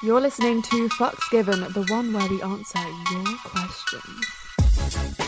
You're listening to Fucks Given, the one where we answer your questions.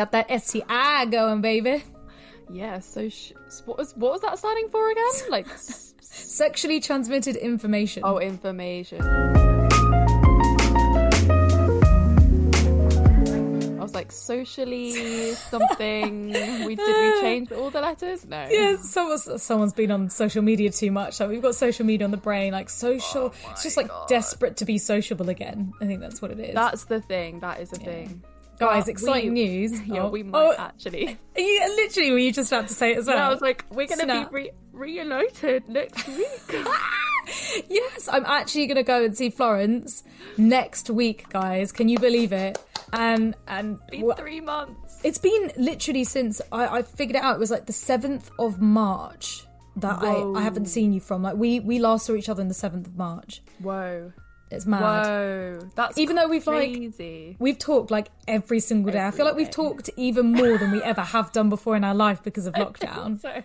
got that STI going, baby. Yeah, so sh- what was what was that standing for again? Like, s- Sexually transmitted information. oh, information. I was like socially something. We did we change all the letters? No. Yeah, someone's, someone's been on social media too much. Like we've got social media on the brain, like social. Oh it's just like desperate to be sociable again. I think that's what it is. That's the thing. That is the thing. Guys, exciting we- news. Yeah, Oh, we oh, might oh, actually. yeah, literally, were you just about to say it as well? I was like, we're gonna be re- reunited next week. yes, I'm actually going to go and see Florence next week, guys. Can you believe it? Um, and and Been three months. it's been literally since I, I figured it out. It was like the seventh of March that I, I haven't seen you from. Like we we last saw each other on the seventh of March. Whoa. It's mad. Whoa. That's Even though we've, like. We've talked like every single day. I feel like we've talked even more than we ever have done before in our life because of lockdown. So,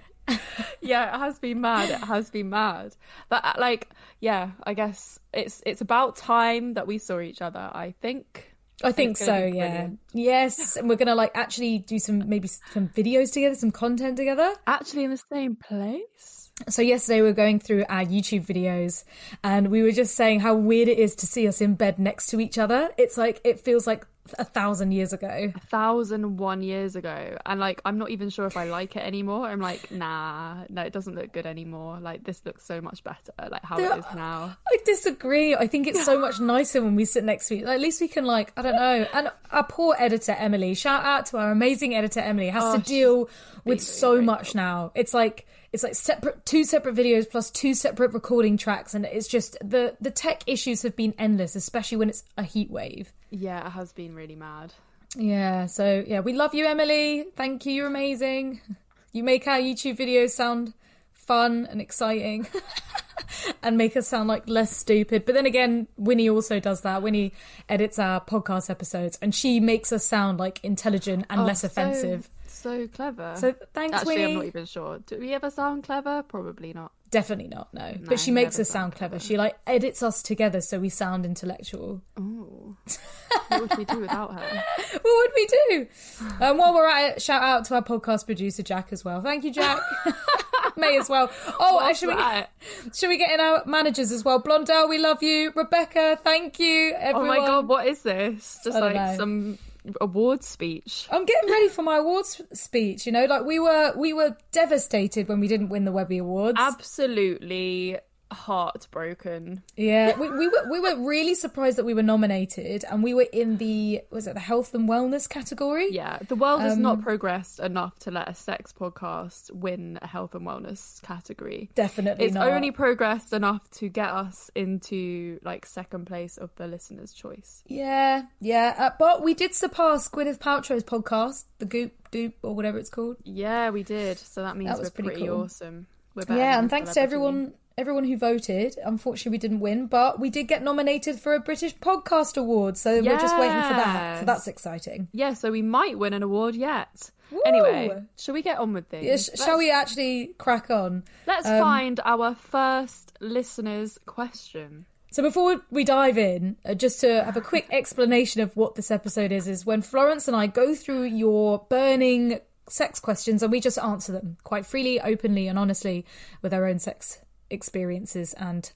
yeah, it has been mad. It has been mad. But uh, like, yeah, I guess it's it's about time that we saw each other. I think. I think so, yeah. brilliant. Yes, and we're gonna like actually do some maybe some videos together, some content together. Actually, in the same place. So yesterday we were going through our YouTube videos and we were just saying how weird it is to see us in bed next to each other. It's like it feels like a thousand years ago. A thousand one years ago and like i'm not even sure if i like it anymore i'm like nah no it doesn't look good anymore like this looks so much better like how it is now I disagree. I think it's so much nicer when we sit next to each At least we can like, I don't know. And our poor editor Emily, shout out to our amazing editor Emily, has to oh, deal with so much now. It's like it's like separate two separate videos plus two separate recording tracks and it's just the the tech issues have been endless, especially when it's a heat wave. yeah it has been really mad Yeah, so yeah, we love you, Emily. Thank you, you're amazing. You make our YouTube videos sound fun and exciting and make us sound like less stupid. But then again, Winnie also does that. Winnie edits our podcast episodes and she makes us sound like intelligent and Oh, less so- offensive. So clever So thanks, actually Winnie. i'm not even sure do we ever sound clever probably not Definitely not, no. but she makes us sound sound clever. She like edits us together so we sound intellectual. Ooh. what would we do without her what would we do? Um, while we're at it, shout out to our podcast producer Jack as well. Thank you, Jack. May as well. Oh, What's should we that? should we get in our managers as well? Blondell, we love you. Rebecca, thank you. Everyone. oh my god what is this just like know. some award speech I'm getting ready for my awards speech. You know, like we were we were devastated when we didn't win the Webby Awards. absolutely heartbroken Yeah, we, we were we were really surprised that we were nominated, and we were in the was it the health and wellness category? Yeah, the world has Um, not progressed enough to let a sex podcast win a health and wellness category. definitely It's not. only progressed enough to get us into like second place of the listener's choice. Yeah, yeah, uh, but we did surpass Gwyneth Paltrow's podcast, the Goop Doop or whatever it's called. Yeah, we did. So that means That was we're pretty pretty, cool. awesome. Yeah, and thanks to everyone everyone who voted. Unfortunately, we didn't win, but we did get nominated for a British Podcast Award, so we're just waiting for that. So that's exciting. Yeah, so we might win an award yet. Anyway, shall we get on with things? Yeah, sh- shall we um, actually crack on? Let's find our first listener's question. So before we dive in, uh, just to have a quick explanation of what this episode is, is when Florence and I go through your burning sex questions and we just answer them quite freely, openly, and honestly with our own sex experiences and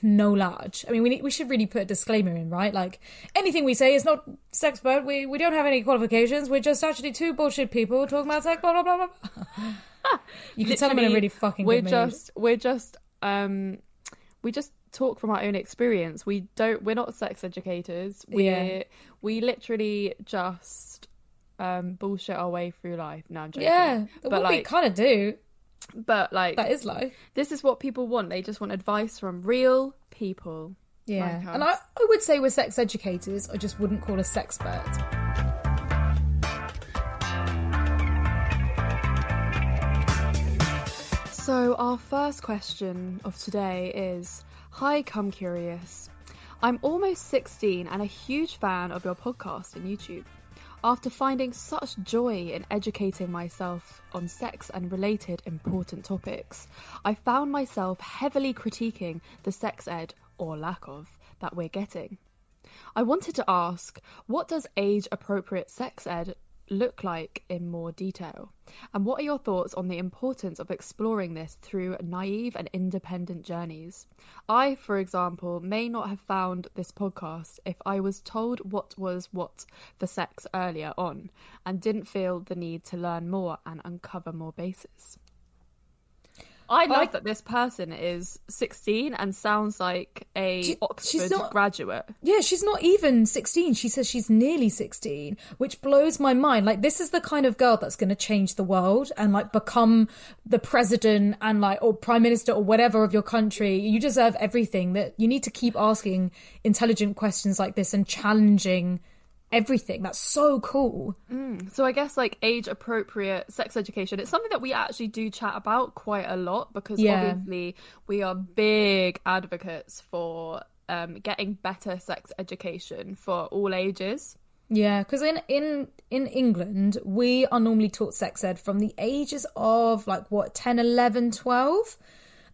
no large. I mean, we need, we should really put a disclaimer in, right? Like anything we say is not sex, but we we don't have any qualifications. We're just actually two bullshit people talking about sex. Blah blah blah blah. you can tell I'm in a really fucking we're good mood. just we're just um we just talk from our own experience we don't we're not sex educators we're Yeah. we literally just um bullshit our way through life no i'm joking Yeah, but what we kind of do. But like That is life. this is what people want. They just want advice from real people. Yeah. Like and I, I would say we're sex educators. I just wouldn't call us sexperts. So, our first question of today is Hi, Come Curious. I'm almost 16 and a huge fan of your podcast and YouTube. After finding such joy in educating myself on sex and related important topics, I found myself heavily critiquing the sex ed, or lack of, that we're getting. I wanted to ask what does age appropriate sex ed look like in more detail? And what are your thoughts on the importance of exploring this through naive and independent journeys? I, for example, may not have found this podcast if I was told what was what for sex earlier on and didn't feel the need to learn more and uncover more bases. I love I- that this person is 16 and sounds like a She- Oxford she's not- graduate. Yeah, she's not even 16. She says she's nearly 16, which blows my mind. Like, this is the kind of girl that's going to change the world and, like, become the president and, like, or prime minister or whatever of your country. You deserve everything. That you need to keep asking intelligent questions like this and challenging everything. That's so cool. So I guess like age appropriate sex education, it's something that we actually do chat about quite a lot because Yeah. obviously we are big advocates for um, getting better sex education for all ages. Yeah, because in in in England, we are normally taught sex ed from the ages of like what 10, 11, 12.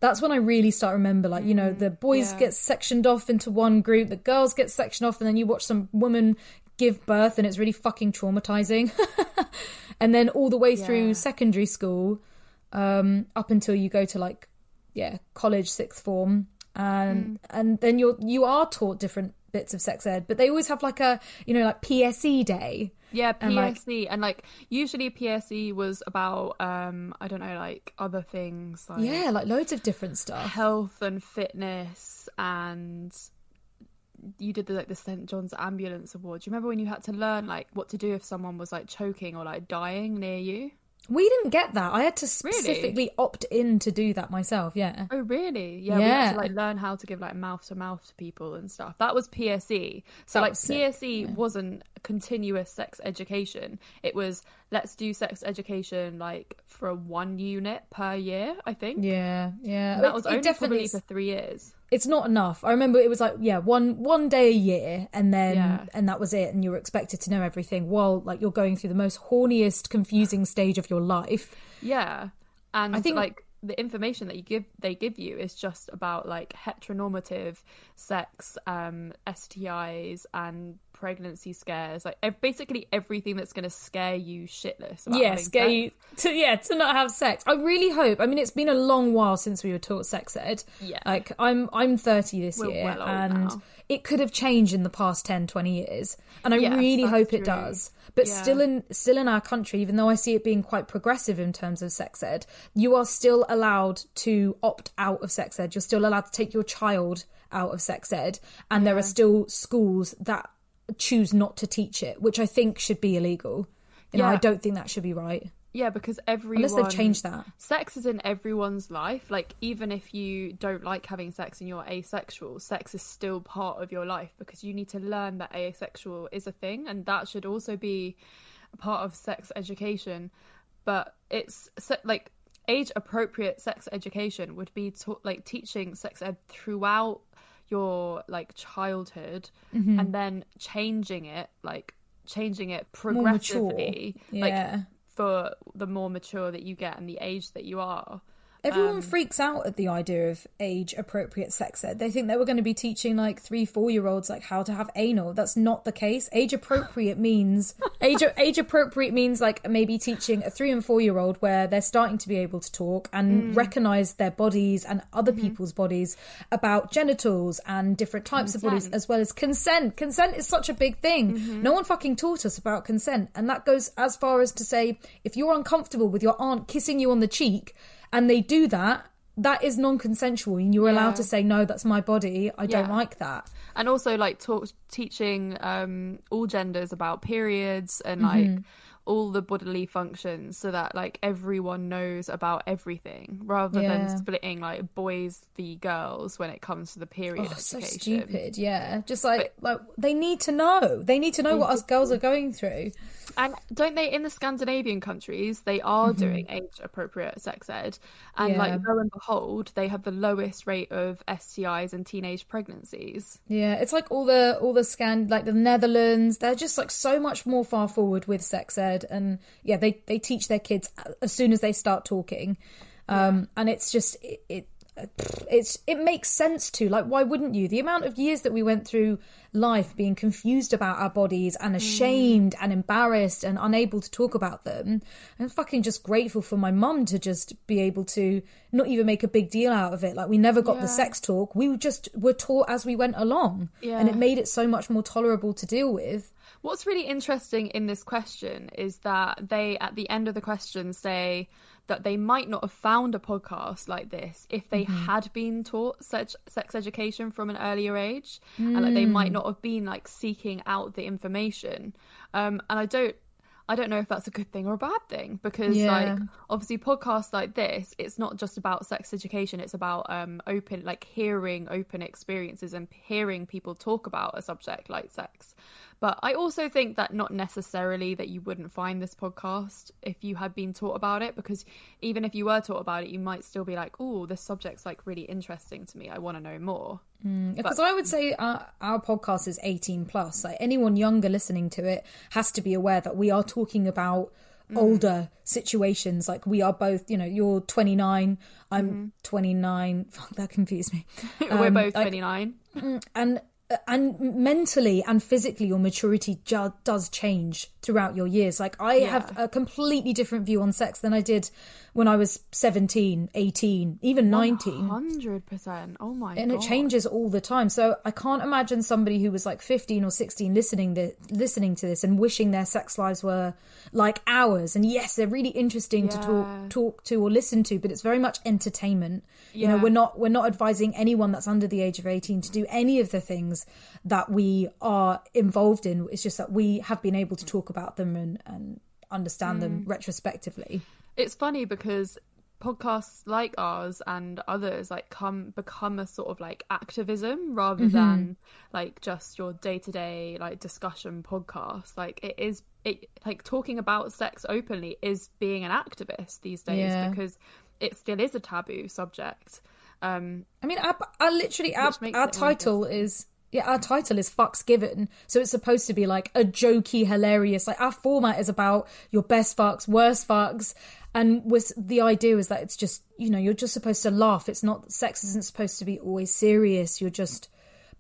That's when I really start to remember like, you know, the boys yeah. get sectioned off into one group, the girls get sectioned off and then you watch some woman give birth and it's really fucking traumatizing. and then all the way Yeah. through secondary school um up until you go to like yeah, college sixth form and and then you're you are taught different bits of sex ed, but they always have like a you know like PSE day. Yeah, And, like- PSE and like usually PSE was about um I don't know like other things like Yeah, like loads of different stuff. health and fitness and you did the like the St John's Ambulance Award. Do you remember when you had to learn like what to do if someone was like choking or like dying near you? We didn't get that. I had to Really? specifically opt in to do that myself. Yeah. Oh really? Yeah, yeah. we had Yeah. to like learn how to give like mouth to mouth to people and stuff. That was PSE. So That like was PSE wasn't continuous sex education. It was let's do sex education like for one unit per year, I think. Yeah, yeah. And that It- was only definitely probably is- for three years. It's not enough. I remember it was like yeah, one one day a year, and then Yeah. and that was it, and you were expected to know everything while like you're going through the most horniest, confusing stage of your life. Yeah. And I think- like the information that you give they give you is just about like heteronormative sex, um, STIs and pregnancy scares, like ev- basically everything that's going to scare you shitless. About yeah, scare sex. you to yeah to not have sex. I really hope. I mean, it's been a long while since we were taught sex ed. Yeah. like I'm I'm 30 this We're year, well and now. it could have changed in the past 10, 20 years, and I Yes, really hope it does. But Yeah. still in still in our country, even though I see it being quite progressive in terms of sex ed, you are still allowed to opt out of sex ed. You're still allowed to take your child out of sex ed, and there are still schools that choose not to teach it, which I think should be illegal. You know, Yeah. I don't think that should be right. Yeah, because everyone Unless they've changed that. Sex is in everyone's life. Like even if you don't like having sex and you're asexual, sex is still part of your life because you need to learn that asexual is a thing and that should also be a part of sex education. But it's like age appropriate sex education would be like teaching sex ed throughout your like childhood Mm-hmm. and then changing it like changing it progressively Yeah. like for the more mature that you get and the age that you are. Everyone Um, freaks out at the idea of age appropriate sex ed. They think they were going to be teaching like three, four year olds like how to have anal. That's not the case. Age appropriate means age age appropriate means like maybe teaching a three and four year old where they're starting to be able to talk and Mm. recognize their bodies and other Mm-hmm. people's bodies about genitals and different types of bodies as well as consent. Consent is such a big thing. Mm-hmm. No one fucking taught us about consent, and that goes as far as to say if you're uncomfortable with your aunt kissing you on the cheek and they do that, that is non-consensual, and you're Yeah. allowed to say no, that's my body. I don't Yeah. like that. and also like talk teaching um all genders about periods and Mm-hmm. All the bodily functions so that like everyone knows about everything rather Yeah. than splitting like boys the girls when it comes to the period Oh, so stupid. Yeah, just like like they need to know. They need to know what us girls are going through. And don't they in the Scandinavian countries they are Mm-hmm. doing age appropriate sex ed and Yeah. like lo and behold they have the lowest rate of STIs and teenage pregnancies. Yeah, it's like all the all the scan like the Netherlands. They're just like so much more far forward with sex ed, and yeah, they they teach their kids as soon as they start talking, um, and it's just it. it it's it makes sense to like why wouldn't you? The amount of years that we went through life being confused about our bodies and ashamed and embarrassed and unable to talk about them i'm fucking just grateful for my mum to just be able to not even make a big deal out of it. Like we never got the sex talk. We just were taught as we went along. Yeah. and it made it so much more tolerable to deal with What's really interesting in this question is that they, at the end of the question, say that they might not have found a podcast like this if they had been taught sex, sex education from an earlier age, and like they might not have been like seeking out the information. Um, and I don't. I don't know if that's a good thing or a bad thing because, Yeah. like, obviously, podcasts like this, it's not just about sex education. It's about um, open, like, hearing open experiences and hearing people talk about a subject like sex. But I also think that not necessarily that you wouldn't find this podcast if you had been taught about it, because even if you were taught about it, you might still be like, "Oh, this subject's like really interesting to me. I want to know more." Mm, because I would say our, our podcast is 18 plus. Like anyone younger listening to it has to be aware that we are talking about mm. older situations. Like we are both, you know, you're 29, I'm mm-hmm. 29. Fuck, that confused me. We're Um, both like- twenty nine. Mm, and Uh, and mentally and physically your maturity ju- does change throughout your years like i Yeah. have a completely different view on sex than i did when i was 17 18 even 19. 100%. Oh my and god! it changes all the time so i can't imagine somebody who was like 15 or 16 listening the, listening to this and wishing their sex lives were like ours and yes they're really interesting to talk talk to or listen to but it's very much entertainment you know we're not we're not advising anyone that's under the age of 18 to do any of the things that we are involved in it's just that we have been able to talk about them and and understand them Mm. retrospectively it's funny because podcasts like ours and others like come become a sort of like activism rather Mm-hmm. than like just your day-to-day like discussion podcast like it is it like talking about sex openly is being an activist these days Yeah. because it still is a taboo subject um I mean, our, our literally our, our title is yeah, our title is "fucks given," so it's supposed to be like a jokey, hilarious. Like our format is about your best fucks, worst fucks, and was the idea is that it's just you know you're just supposed to laugh. It's not sex isn't supposed to be always serious. You're just,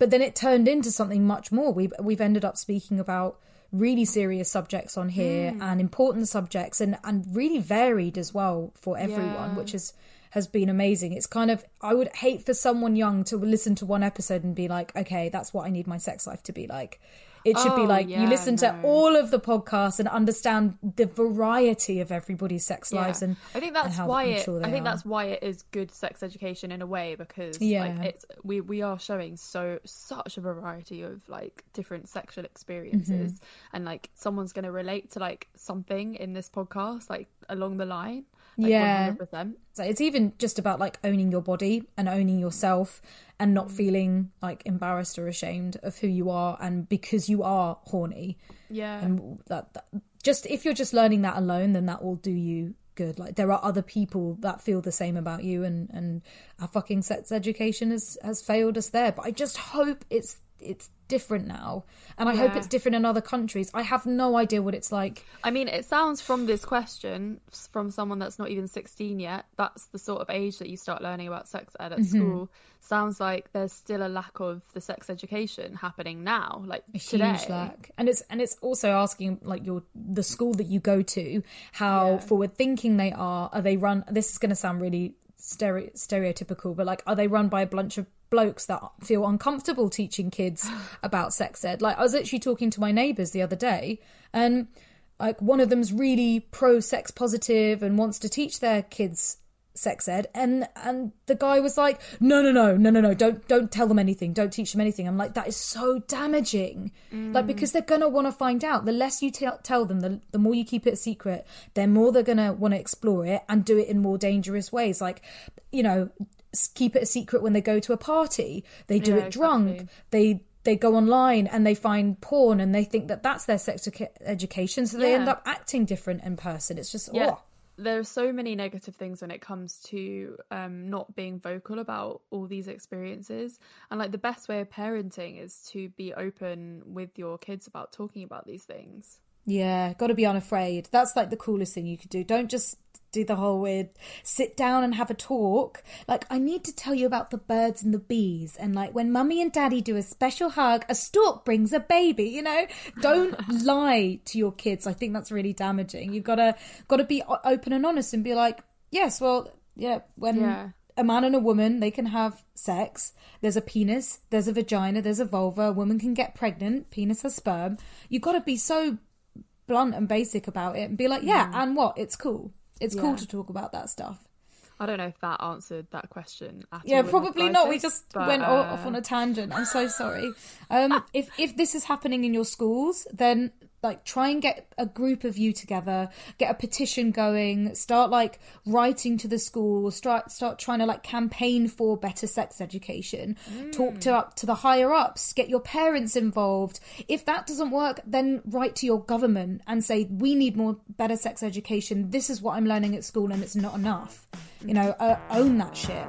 but then it turned into something much more. We've we've ended up speaking about really serious subjects on here Hmm. and important subjects and and really varied as well for everyone, Yeah. which is has been amazing. It's kind of I would hate for someone young to listen to one episode and be like, okay, that's what I need my sex life to be like. It should be Oh, like you yeah, listen to all of the podcasts and understand the variety of everybody's sex lives and I think that's why it. they I think are. that's why it is good sex education in a way because Yeah. like it's we we are showing so such a variety of like different sexual experiences Mm-hmm. and like someone's going to relate to like something in this podcast like along the line. Like, Yeah. 100%. So it's even just about like owning your body and owning yourself and not feeling like embarrassed or ashamed of who you are and because you are horny. Yeah. And that, that just if you're just learning that alone, then that will do you good. Like there are other people that feel the same about you and and our fucking sex education has has failed us there. But I just hope it's it's different now. And I hope it's different in other countries. I have no idea what it's like. I mean, it sounds from this question from someone that's not even 16 yet, that's the sort of age that you start learning about sex ed at Mm-hmm. school. Sounds like there's still a lack of the sex education happening now, like a today. huge lack and it's and it's also asking like your the school that you go to how Yeah. forward thinking they are are they run this is going to sound really stereo, stereotypical but like are they run by a bunch of blokes that feel uncomfortable teaching kids about sex ed. Like i was literally talking to my neighbors the other day and like one of them's really pro sex positive and wants to teach their kids sex ed and and the guy was like no no no no no no don't don't tell them anything don't teach them anything. I'm like that is so damaging. Like because they're gonna want to find out. The less you tell tell them the, the more you keep it a secret the more they're gonna want to explore it and do it in more dangerous ways. Like you know keep it a secret when they go to a party they do Yeah, it drunk exactly. they they go online and they find porn and they think that that's their sex edu- education so they end up acting different in person it's just Yeah. oh. There are so many negative things when it comes to um, not being vocal about all these experiences. And like the best way of parenting is to be open with your kids about talking about these things. Yeah, got to be unafraid. That's like the coolest thing you could do. Don't just do the whole weird sit down and have a talk. Like, I need to tell you about the birds and the bees. And like, when mummy and daddy do a special hug, a stork brings a baby, you know? Don't lie to your kids. I think that's really damaging. You've got to, got to be open and honest and be like, yes, well, yeah, when Yeah. a man and a woman they can have sex there's a penis there's a vagina there's a vulva a woman can get pregnant penis has sperm you got to be so blunt and basic about it and be like yeah and what? It's cool. It's cool to talk about that stuff. I don't know if that answered that question at yeah all probably not. We just but, went uh, off on a tangent. I'm so sorry. Um if if this is happening in your schools then like try and get a group of you together get a petition going start like writing to the school start start trying to like campaign for better sex education. Talk to up to the higher ups get your parents involved. If that doesn't work then write to your government and say we need more better sex education. This is what i'm learning at school and it's not enough. You know uh, own that shit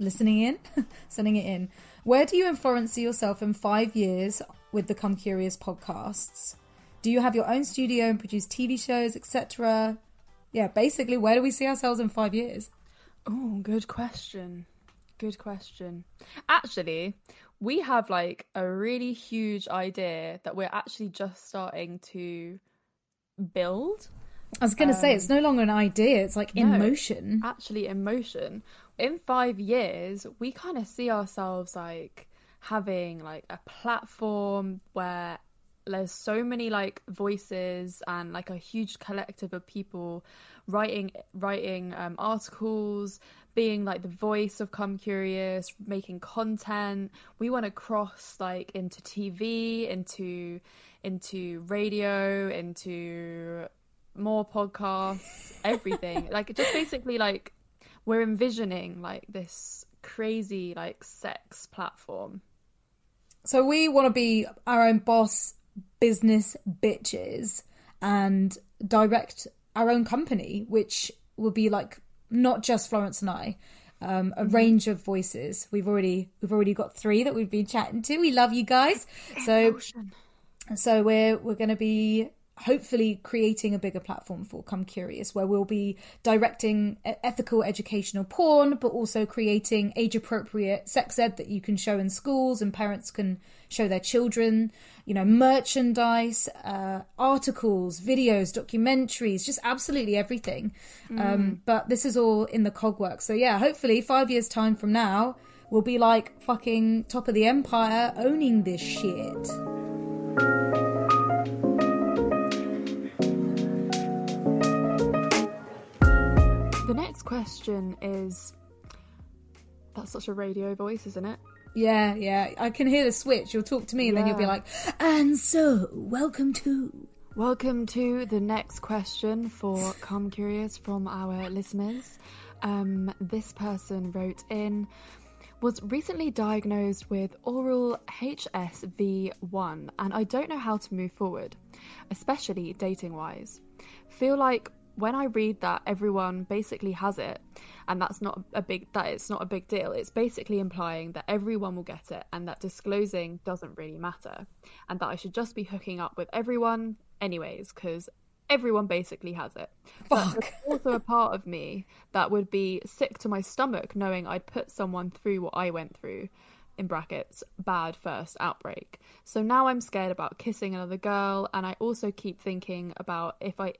listening in, sending it in. Where do you and Florence see yourself in five years with the Come Curious podcasts? Do you have your own studio and produce TV shows, etc.? Yeah, basically, where do we see ourselves in five years? Oh, good question. Good question. Actually, we have like a really huge idea that we're actually just starting to build. I was going to um, say, it's no longer an idea, it's like in no, motion. Actually, in motion in five years, we kind of see ourselves like having like a platform where there's so many like voices and like a huge collective of people writing writing um, articles being like the voice of come curious making content. We want to cross like into tv into into radio into more podcasts everything. Like just basically like we're envisioning like this crazy like sex platform. So we want to be our own boss, business bitches, and direct our own company, which will be like not just Florence and I, um, a mm-hmm. range of voices. We've already we've already got three that we've been chatting to. We love you guys. So so we're we're going to be hopefully creating a bigger platform for Come Curious, where we'll be directing ethical educational porn, but also creating age appropriate sex ed that you can show in schools and parents can show their children, you know, merchandise, uh, articles, videos, documentaries, just absolutely everything. Mm. Um, but this is all in the cogwork. So, yeah, hopefully, five years' time from now, we'll be like fucking top of the empire owning this shit. Next question is that's such a radio voice, isn't it? Yeah, yeah. I can hear the switch. You'll talk to me and yeah. then you'll be like, and so, welcome to. Welcome to the next question for Come Curious from our listeners. Um, this person wrote in was recently diagnosed with oral HSV1 and I don't know how to move forward, especially dating wise. Feel like when I read that everyone basically has it, and that's not a big that it's not a big deal. It's basically implying that everyone will get it, and that disclosing doesn't really matter, and that I should just be hooking up with everyone anyways, because everyone basically has it. Fuck. also a part of me that would be sick to my stomach knowing I'd put someone through what I went through. In brackets, bad first outbreak. So now I'm scared about kissing another girl, and I also keep thinking about if I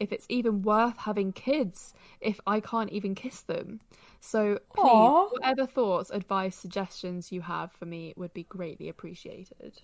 if it's even worth having kids if I can't even kiss them. So please, Aw. whatever thoughts, advice, suggestions you have for me would be greatly appreciated.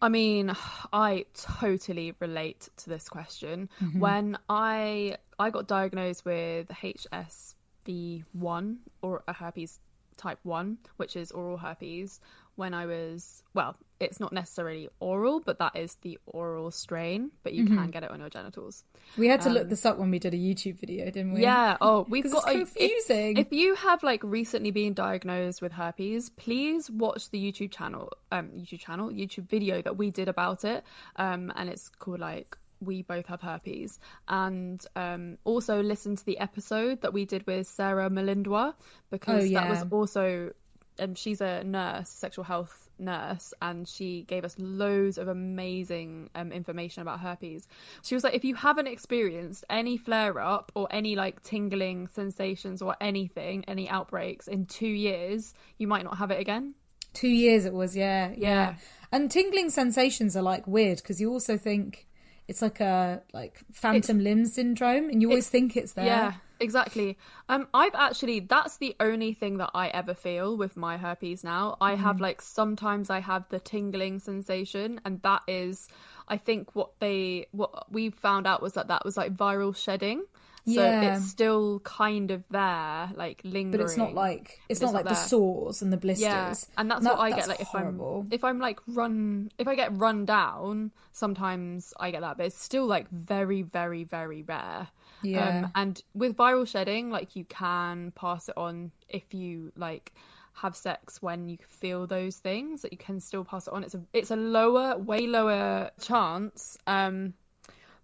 I mean, I totally relate to this question. Mm-hmm. When I I got diagnosed with HSV1 or a herpes type 1, which is oral herpes, when I was, well, it's not necessarily oral, but that is the oral strain, but you can get it on your genitals. We had to look this up when we did a YouTube video, didn't we? Um, Yeah. Oh, we've got a- if- confusing. If, you have like recently been diagnosed with herpes, please watch the YouTube channel, um, YouTube channel, YouTube video that we did about it, um, and it's called like we both have herpes, and um, also listen to the episode that we did with Sarah Mulindwa because Oh, that was also. Um, she's a nurse, sexual health nurse, and she gave us loads of amazing um, information about herpes. She was like, if you haven't experienced any flare up or any like tingling sensations or anything, any outbreaks in two years, you might not have it again. Two years it was, yeah, yeah. Yeah. And tingling sensations are like weird because you also think it's like a like phantom limb syndrome, and you always think it's there. Yeah, exactly. Um, I've actually that's the only thing that I ever feel with my herpes now. I have like sometimes I have the tingling sensation, and that is, I think what they what we found out was that that was like viral shedding. So Yeah. it's still kind of there, like lingering. But it's not like it's, It's not not like the sores and the blisters. Yeah, and that's That- what I that's get. Like if. I'm if I'm like run if I get run down, sometimes I get that, but it's still like very very very rare. Yeah. Um, and with viral shedding, like you can pass it on if you like have sex when you feel those things. That you can still pass it on. It's a it's a lower, way lower chance. Um,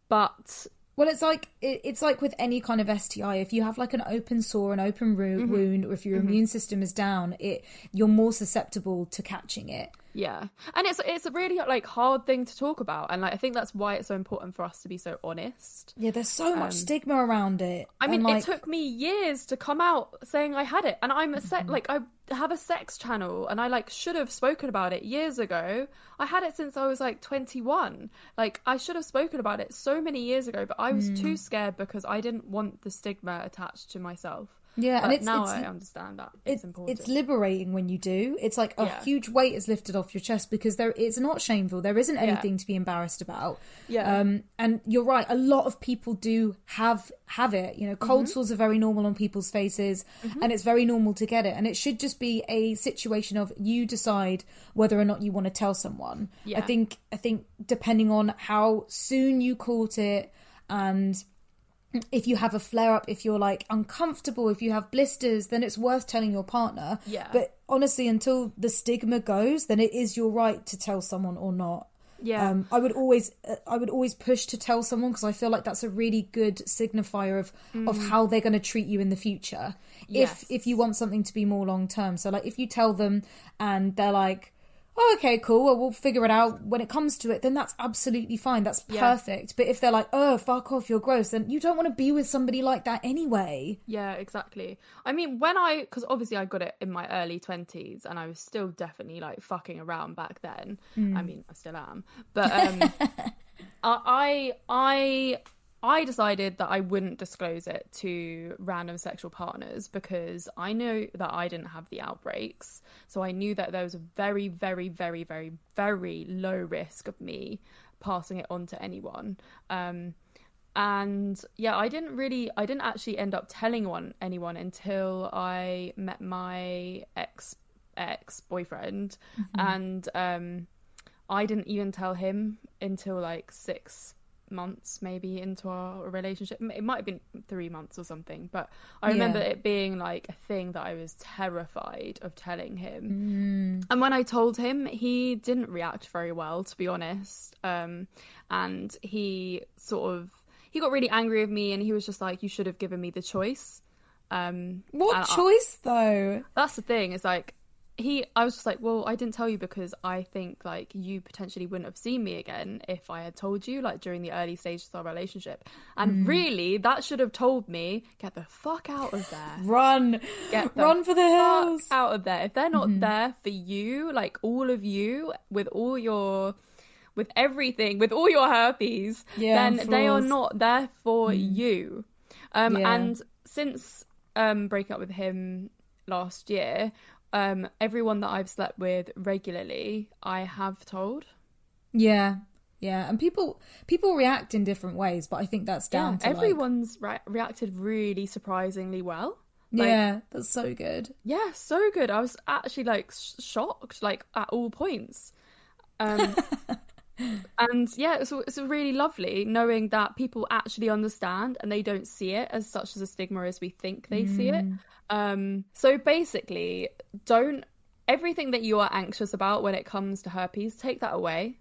but Well, it's like it, it's like with any kind of STI. If you have like an open sore, an open ro- Mm-hmm. wound, or if your immune system is down, it you're more susceptible to catching it. Yeah, and it's it's a really like hard thing to talk about, and like I think that's why it's so important for us to be so honest. Yeah, there's so much stigma around it. Um, I mean, like, it took me years to come out saying I had it, and I'm a sex Mm-hmm. like I have a sex channel, and I like should have spoken about it years ago. I had it since I was like 21. Like I should have spoken about it so many years ago, but I was Mm. too scared because I didn't want the stigma attached to myself. Yeah, and it's- now it's- I understand that it's, it's important. it's liberating when you do. It's like a Yeah. huge weight is lifted off your chest because there it's not shameful. There isn't anything to be embarrassed about. Yeah. Um, and you're right. A lot of people do have have it. You know, cold Mm-hmm. sores are very normal on people's faces, and it's very normal to get it. And it should just be a situation of you decide whether or not you want to tell someone. Yeah. I think I think depending on how soon you caught it and if you have a flare up, if you're like uncomfortable, if you have blisters, then it's worth telling your partner. Yeah. But honestly, until the stigma goes, then it is your right to tell someone or not. Yeah. Um, I would always, uh, I would always push to tell someone because I feel like that's a really good signifier of of how they're going to treat you in the future. Mm. Yes. If if you want something to be more long term, so like if you tell them and they're like. Oh, okay, cool. Well, we'll figure it out when it comes to it. Then that's absolutely fine. That's Yeah. perfect. But if they're like, "Oh, fuck off, you're gross," then you don't want to be with somebody like that anyway. Yeah, exactly. I mean, when I, because obviously I got it in my early 20s and I was still definitely like fucking around back then. I mean, I still am. But um, I, I, I decided that I wouldn't disclose it to random sexual partners because I know that I didn't have the outbreaks. So I knew that there was a very, very, very, very, very low risk of me passing it on to anyone. Um, and yeah i didn't really i didn't actually end up telling one anyone until i met my ex ex boyfriend and um i didn't even tell him until like six months maybe into our relationship it might have been three months or something but i remember it being like a thing that i was terrified of telling him and when I told him, he didn't react very well, to be honest. Um, and he sort of he got really angry with me, and he was just like, "You should have given me the choice." Um, What and I- choice, though? that's the thing. Is like he. I was just like, "Well, I didn't tell you because I think like you potentially wouldn't have seen me again if I had told you like during the early stages of our relationship." And really, that should have told me, "Get the fuck out of there." Run, Get the run for the fuck hills. out of there. If they're not there for you, like all of you, with all your with everything, with all your herpes, Yeah, then they are not there for you. Um, Yeah. And since um, breaking up with him last year, um, everyone that I've slept with regularly, I have told. Yeah, yeah, and people people react in different ways, but I think that's down to like- everyone's re- reacted really surprisingly well. Like, yeah, that's so good. Yeah, so good. I was actually like sh- shocked, like at all points. Um, and yeah, it's it's really lovely knowing that people actually understand and they don't see it as such as a stigma as we think they see it. Um, so basically, don't everything that you are anxious about when it comes to herpes, take that away.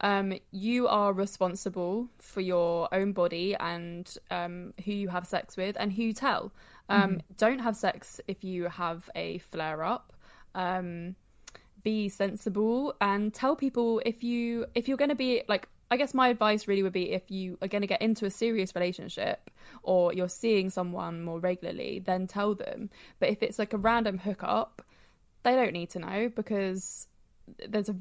Um, you are responsible for your own body and um, who you have sex with and who you tell. Um, Don't have sex if you have a flare up. Um, be sensible and tell people if you if you're going to be like I guess my advice really would be if you are going to get into a serious relationship or you're seeing someone more regularly, then tell them. But if it's like a random hookup, they don't need to know because there's a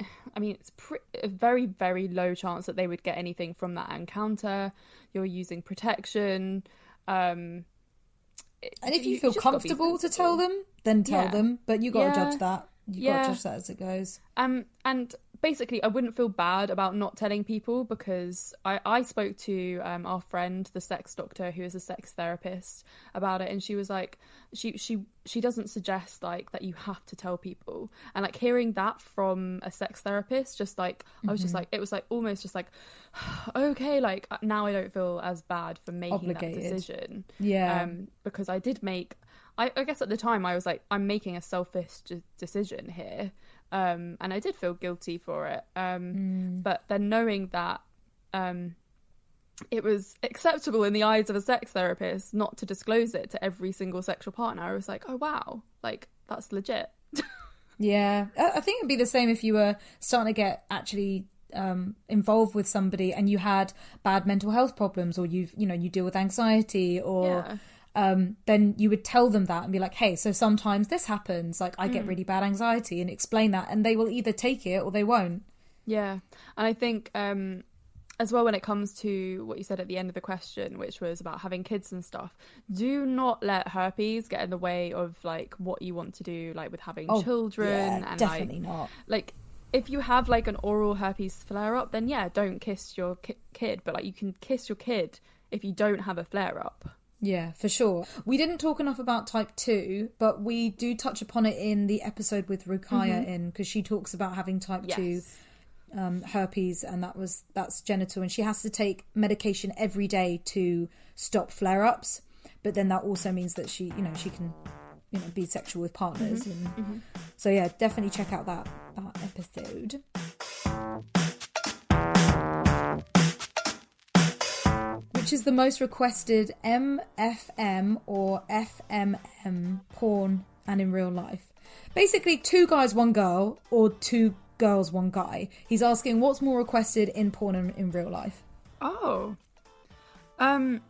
I mean, it's pre- a very, very low chance that they would get anything from that encounter. You're using protection. Um, And if you, you feel just gotta be comfortable to tell them, then tell Yeah. them. But you got to Yeah. judge that. You Yeah. to judge that as it goes. Um, and basically, I wouldn't feel bad about not telling people because I, I spoke to um, our friend, the sex doctor, who is a sex therapist, about it, and she was like, she she she doesn't suggest like that you have to tell people, and like hearing that from a sex therapist, just like I was just like, it was like almost just like, okay, like now I don't feel as bad for making Obligated. that decision, Yeah. um, because I did make. I, I guess at the time I was like, I'm making a selfish d- decision here, um, and I did feel guilty for it. Um, But then knowing that um, it was acceptable in the eyes of a sex therapist not to disclose it to every single sexual partner, I was like, oh wow, like that's legit. Yeah, I I think it'd be the same if you were starting to get actually um, involved with somebody and you had bad mental health problems, or you've you know you deal with anxiety, or Yeah. Um, then you would tell them that and be like, hey, so sometimes this happens. Like I get Mm. really bad anxiety, and explain that, and they will either take it or they won't. Yeah, and I think um, as well when it comes to what you said at the end of the question, which was about having kids and stuff, do not let herpes get in the way of like what you want to do, like with having Oh, children yeah, and definitely like not. like if you have like an oral herpes flare up, then yeah, don't kiss your ki- kid, but like you can kiss your kid if you don't have a flare up. Yeah, for sure. We didn't talk enough about type 2, but we do touch upon it in the episode with Rukaya mm-hmm. in because she talks about having type 2 um, herpes and that was that's genital and she has to take medication every day to stop flare-ups but then that also means that she you know she can you know be sexual with partners mm-hmm. and mm-hmm. so yeah definitely check out that that episode which is the most requested MFM or FMM porn and in real life. Basically, two guys, one girl, or two girls, one guy. He's asking what's more requested in porn and in real life. Oh. Um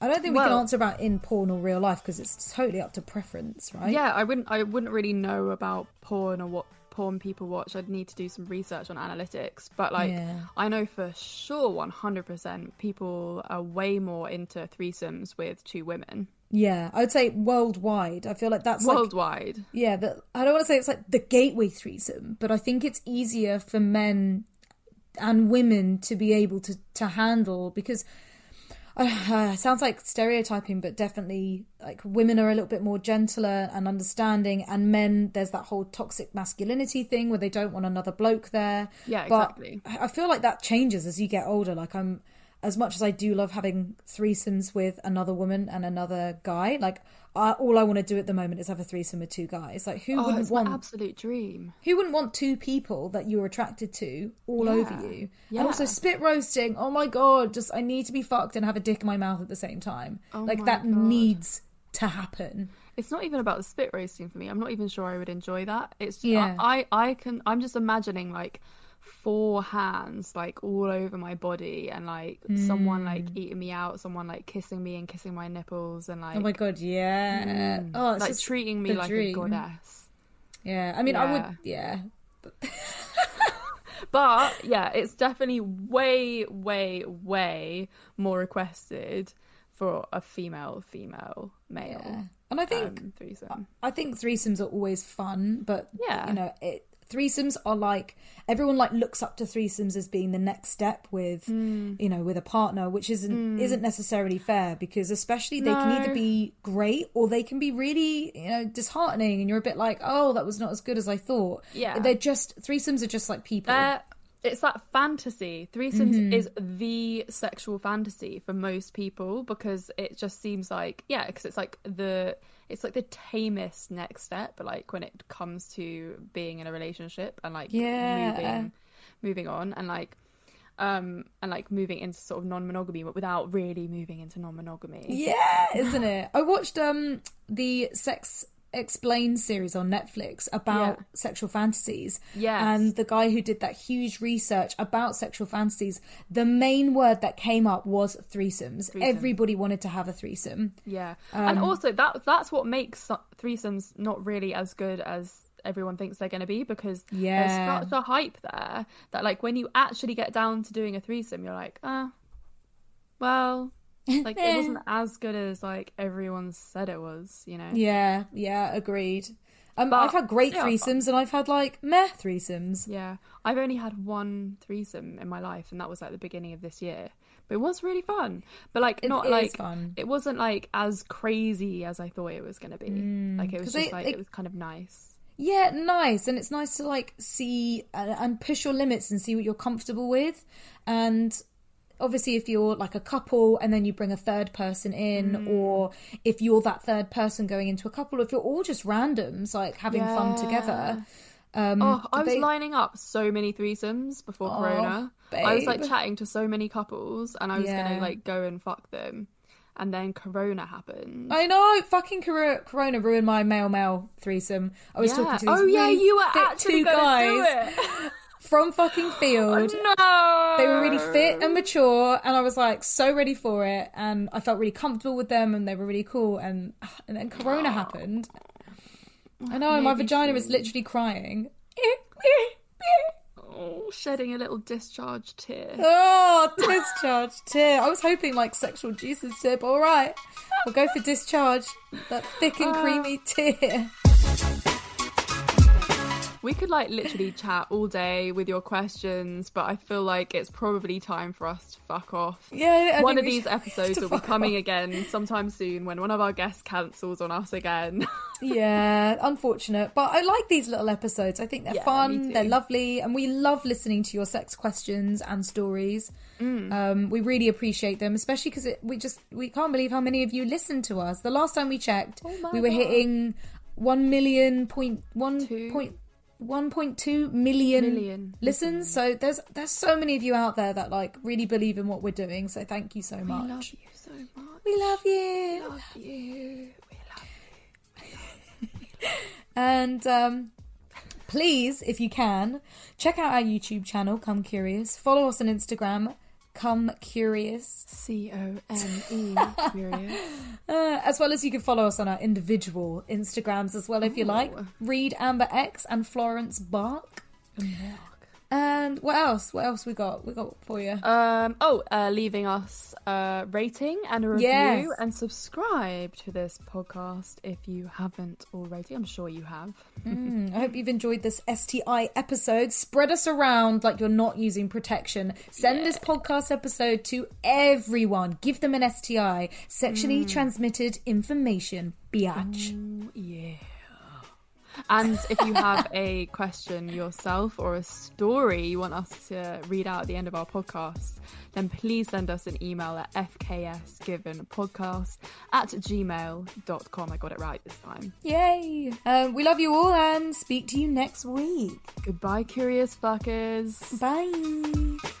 I don't think we can answer about in porn or real life because it's totally up to preference, right? yeah, I wouldn't I wouldn't really know about porn or what porn people watch. I'd need to do some research on analytics, but like Yeah. I know for sure 100% people are way more into threesomes with two women Yeah, I would say worldwide. I feel like that's like worldwide. Yeah, that I don't want to say it's like the gateway threesome, but I think it's easier for men and women to be able to to handle because uh, sounds like stereotyping, but definitely like women are a little bit more gentler and understanding, and men there's that whole toxic masculinity thing where they don't want another bloke there. Yeah, But exactly. I I feel like that changes as you get older. Like I'm as much as I do love having threesomes with another woman and another guy, like I, all I want to do at the moment is have a threesome with two guys. Like who Oh, wouldn't want absolute dream. who wouldn't want two people that you're attracted to all Yeah. over you? And also spit roasting. Oh my god, just I need to be fucked and have a dick in my mouth at the same time. Oh like that God. needs to happen. It's not even about the spit roasting for me. I'm not even sure I would enjoy that. It's just, Yeah. I, I I can I'm just imagining like four hands like all over my body and like someone like Hmm. eating me out, someone like kissing me and kissing my nipples and like Oh my god, yeah. Oh, it's like treating me like dream. a goddess. Yeah, I mean, I would. Yeah. Yeah, but yeah, it's definitely way, way, way more requested for a female, female, male. Yeah. And I think um, threesome. I think threesomes are always fun, but Yeah. you know, it, threesomes are like everyone like looks up to threesomes as being the next step with Hmm. you know with a partner, which isn't isn't necessarily fair because especially they can either be great or they can be really you know disheartening, and you're a bit like, oh, that was not as good as I thought. Yeah. they're just threesomes are just like people. It's that fantasy. Threesomes Mm-hmm. is the sexual fantasy for most people because it just seems like yeah, because it's like the it's like the tamest next step, but like when it comes to being in a relationship and like Yeah. moving moving on and like um and like moving into sort of non-monogamy but without really moving into non-monogamy. Yeah, isn't it? I watched um the Sex Explained series on Netflix about Yeah. sexual fantasies. Yes. And the guy who did that huge research about sexual fantasies, the main word that came up was threesomes. Everybody wanted to have a threesome. Yeah, Um, and also that that's what makes threesomes not really as good as everyone thinks they're going to be because Yeah. there's such a hype there that like when you actually get down to doing a threesome, you're like, ah, well, like it wasn't as good as like everyone said it was, you know. Yeah, yeah, agreed. Um, But I've had great are threesomes and I've had like meh threesomes. Yeah, I've only had one threesome in my life, and that was like the beginning of this year. But it was really fun. But like, It not is like fun. it wasn't like as crazy as I thought it was going to be. like it was just they- like it was kind of nice. Yeah, nice, and it's nice to like see and, and push your limits and see what you're comfortable with, and obviously if you're like a couple and then you bring a third person in, Mm. or if you're that third person going into a couple, if you're all just randoms like having fun together. Um, Oh, I was they- lining up so many threesomes before Corona. I was like chatting to so many couples, and I was Yeah. gonna like go and fuck them, and then Corona happened. I know, fucking Corona ruined my male male threesome. I was yeah. talking to these oh yeah, you were actually two guys do it. from fucking field. no, They were really fit and mature, and I was like so ready for it, and I felt really comfortable with them, and they were really cool. And and then Corona happened. I know my vagina was feel- literally crying. Oh, shedding a little discharge tear. Oh, discharge tear. I was hoping like sexual juices tip. All right, we'll go for discharge. That thick and ah. creamy tear. We could like literally chat all day with your questions, but I feel like it's probably time for us to fuck off. Yeah, I one of these episodes will be coming off. again sometime soon when one of our guests cancels on us again. Yeah, unfortunate. But I like these little episodes. I think they're Yeah, fun, they're lovely, and we love listening to your sex questions and stories. Mm. Um, we really appreciate them, especially because we just we can't believe how many of you listen to us. The last time we checked, Oh we were God. hitting one million point one Two. point one point two million Million listens. So there's there's so many of you out there that like really believe in what we're doing. So thank you so much. We love you so much. We love you. We love you. We love you. And um, please, if you can, check out our YouTube channel, Come Curious. Follow us on Instagram, Come Curious. C O M E. Curious. Uh, as well as you can follow us on our individual Instagrams as well, if you like. Reed Amber X and Florence Bark. And what else? What else we got? We got for you. Um. Oh, uh, leaving us a rating and a review, Yes. and subscribe to this podcast if you haven't already. I'm sure you have. Mm, I hope you've enjoyed this STI episode. Spread us around like you're not using protection. Send this podcast episode to everyone. Give them an STI. Sexually transmitted information. Biatch. Yeah. And if you have a question yourself or a story you want us to read out at the end of our podcast, then please send us an email at fksgivenpodcast at gmail.com. I got it right this time. Yay! Um, we love you all and speak to you next week. Goodbye, curious fuckers. Bye.